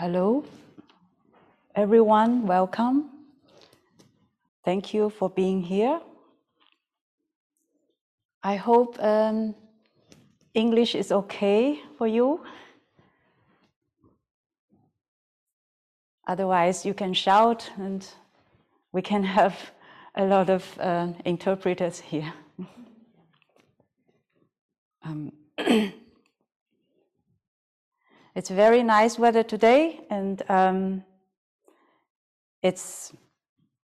Hello, everyone, welcome. Thank you for being here. I hope um, English is okay for you. Otherwise, you can shout and we can have a lot of uh, interpreters here. um, it's very nice weather today, and um, it's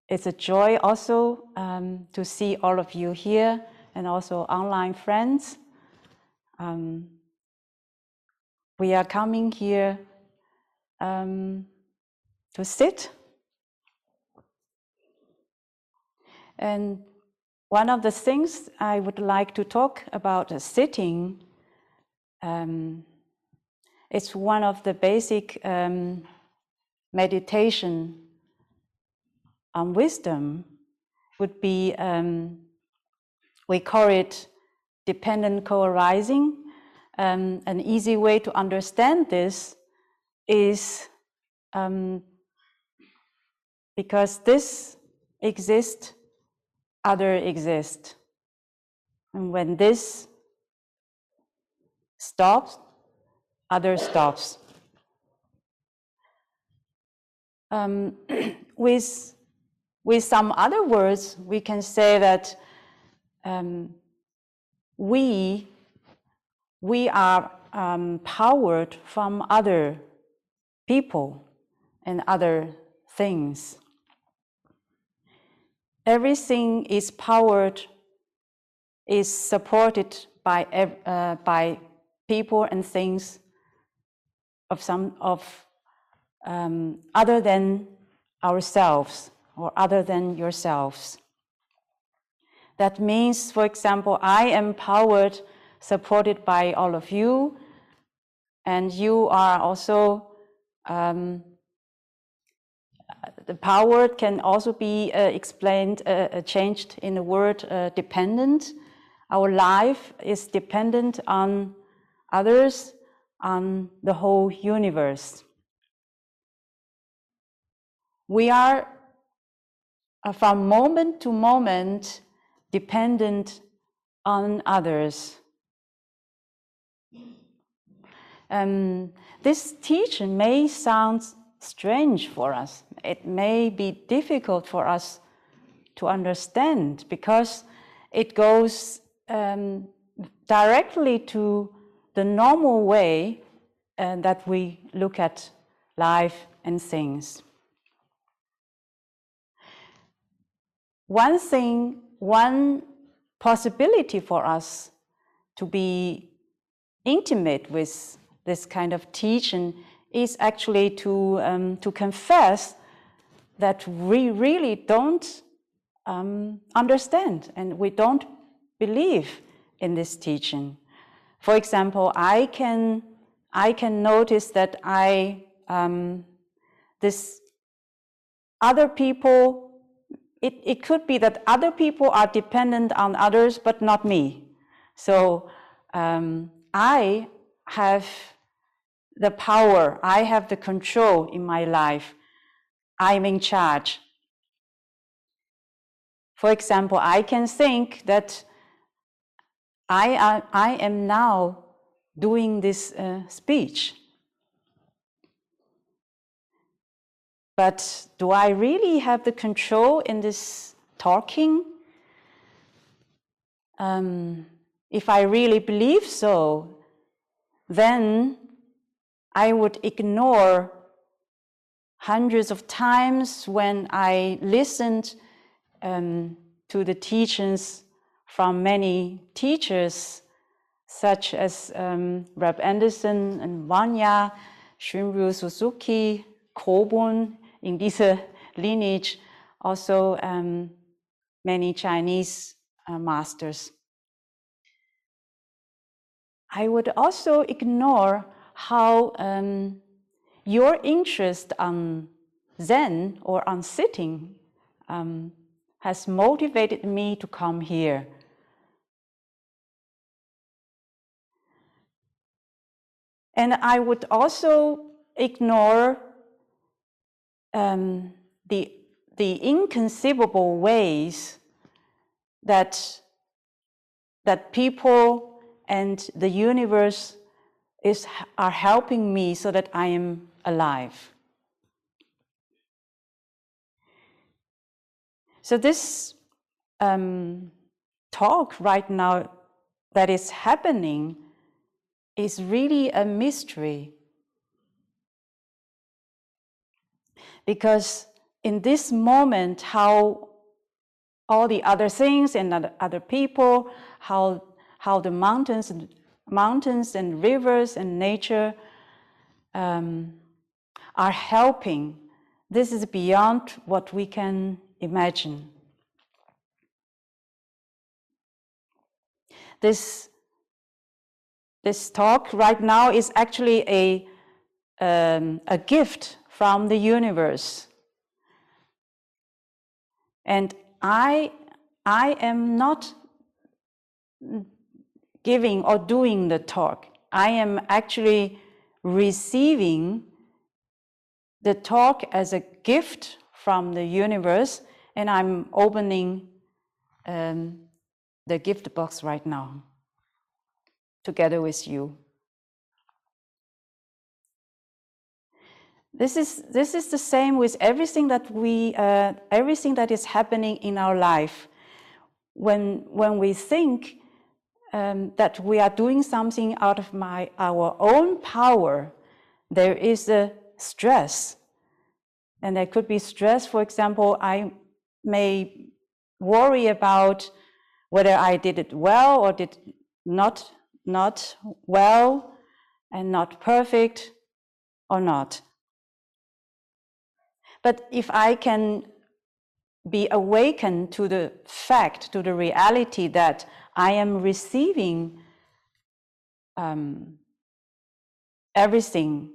it's a joy also um, to see all of you here and also online friends. Um, we are coming here um, to sit. And one of the things I would like to talk about is sitting. Um, it's one of the basic um, meditation on wisdom would be, um, we call it dependent co-arising. Um, an easy way to understand this is um, because this exists, other exist. And when this stops, other stops. Um, with, with some other words, we can say that um, we, we are um, powered from other people and other things. Everything is powered, is supported by, uh, by people and things of some of um, other than ourselves or other than yourselves. That means, for example, I am powered, supported by all of you, and you are also um, the power can also be uh, explained, uh, uh changed in the word uh, dependent. Our life is dependent on others on the whole universe. We are uh, from moment to moment dependent on others. Um, this teaching may sound strange for us. It may be difficult for us to understand because it goes um, directly to the normal way uh, that we look at life and things. One thing, one possibility for us to be intimate with this kind of teaching is actually to, um, to confess that we really don't um, understand and we don't believe in this teaching. For example, I can, I can notice that I, um, this other people, it, it could be that other people are dependent on others, but not me. So um, I have the power, I have the control in my life. I'm in charge. For example, I can think that I, I, am now doing this uh, speech. But do I really have the control in this talking? Um, if I really believe so, then I would ignore hundreds of times when I listened um, to the teachings from many teachers, such as um, Reb Anderson and Vanya, Shunryu Suzuki, Kobun, in this lineage, also um, many Chinese uh, masters. I would also ignore how um, your interest on Zen or on sitting um, has motivated me to come here And I would also ignore um, the, the inconceivable ways that, that people and the universe is, are helping me so that I am alive. So this um, talk right now that is happening is really a mystery. Because in this moment, how all the other things and other people, how, how the mountains and, mountains and rivers and nature um, are helping, this is beyond what we can imagine. This, this talk right now is actually a, um, a gift from the universe. And I, I am not giving or doing the talk. I am actually receiving the talk as a gift from the universe, and I'm opening um, the gift box right now together with you. This is, this is the same with everything that we, uh, everything that is happening in our life. When, when we think um, that we are doing something out of my, our own power, there is a stress. And there could be stress, for example, I may worry about whether I did it well or did not, not well and not perfect or not. But if I can be awakened to the fact, to the reality that I am receiving um, everything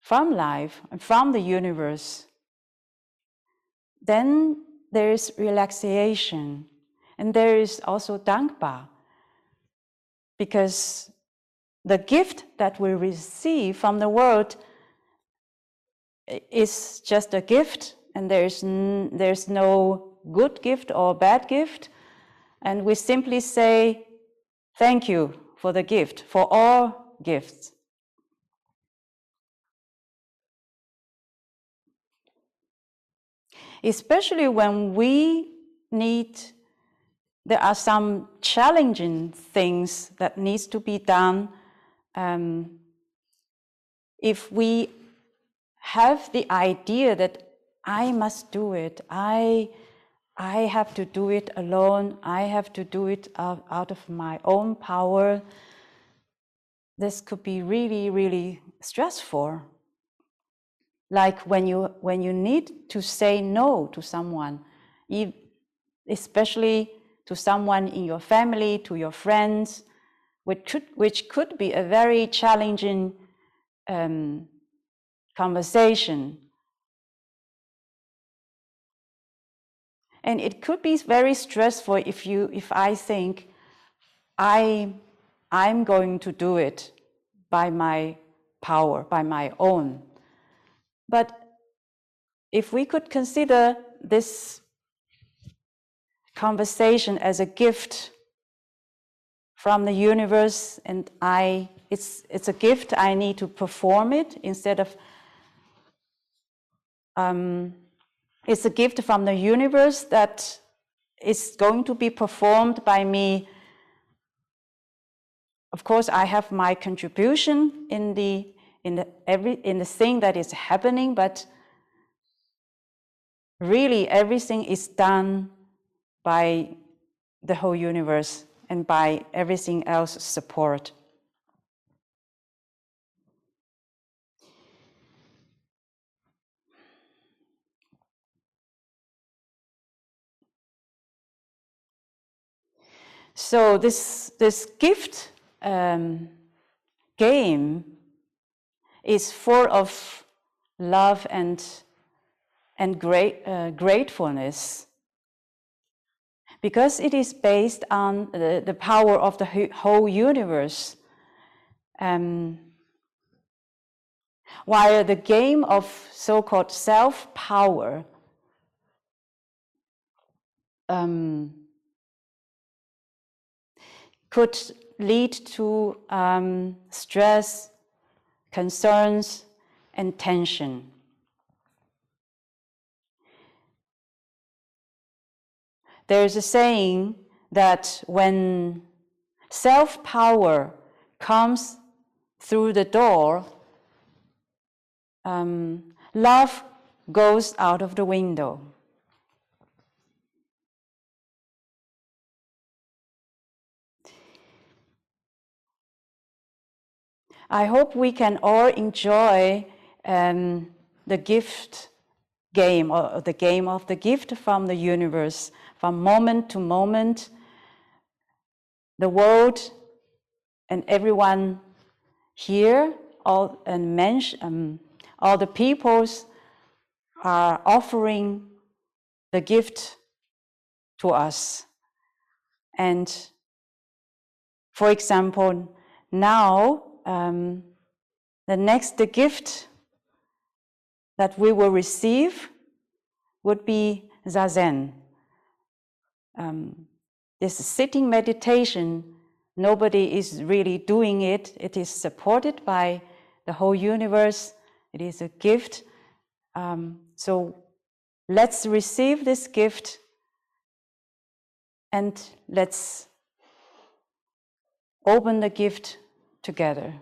from life and from the universe, then there is relaxation and there is also dankpa. Because the gift that we receive from the world is just a gift, and there's, there's no good gift or bad gift. And we simply say, Thank you for the gift, for all gifts. especially when we need there are some challenging things that needs to be done um, if we have the idea that i must do it i i have to do it alone i have to do it out, out of my own power this could be really really stressful. Like when you when you need to say no to someone especially to someone in your family to your friends which could, which could be a very challenging um, conversation. And it could be very stressful if you if i think i i'm going to do it by my power by my own. But if we could consider this conversation as a gift from the universe, and I, it's, it's a gift, I need to perform it instead of, um, it's a gift from the universe that is going to be performed by me. Of course, I have my contribution in the in the, every, in the thing that is happening, but really everything is done by the whole universe and by everything else support. So this this gift um, game is full of love and, and great, uh, gratefulness because it is based on the, the power of the whole universe. Um, while the game of so called self power um, could lead to um, stress, concerns, and tension. There's a saying that when self power comes through the door, um, love goes out of the window. I hope we can all enjoy um, the gift game or the game of the gift from the universe from moment to moment. The world and everyone here, all and um, all the peoples are offering the gift to us. And for example, now um, the next gift that we will receive would be zazen. Um, this sitting meditation, nobody is really doing it. It is supported by the whole universe. It is a gift. Um, so let's receive this gift and let's open the gift together.